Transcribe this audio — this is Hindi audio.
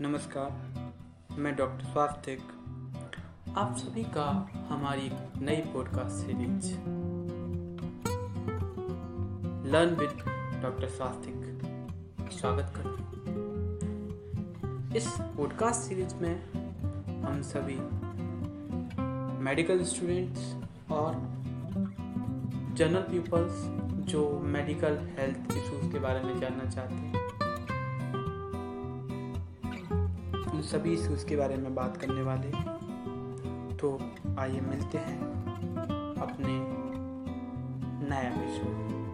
नमस्कार, मैं डॉक्टर स्वास्तिक। आप सभी का हमारी नई podcast series learn with doctor Swastik स्वागत करते इस पॉडकास्ट सीरीज़ में हम सभी मेडिकल स्टूडेंट्स और जनरल पीपल्स जो मेडिकल हेल्थ इश्यूज़ के बारे में जानना चाहते हैं उन सभी इश्यूज़ के बारे में बात करने वाले तो आइए मिलते हैं अपने नया एपिसोड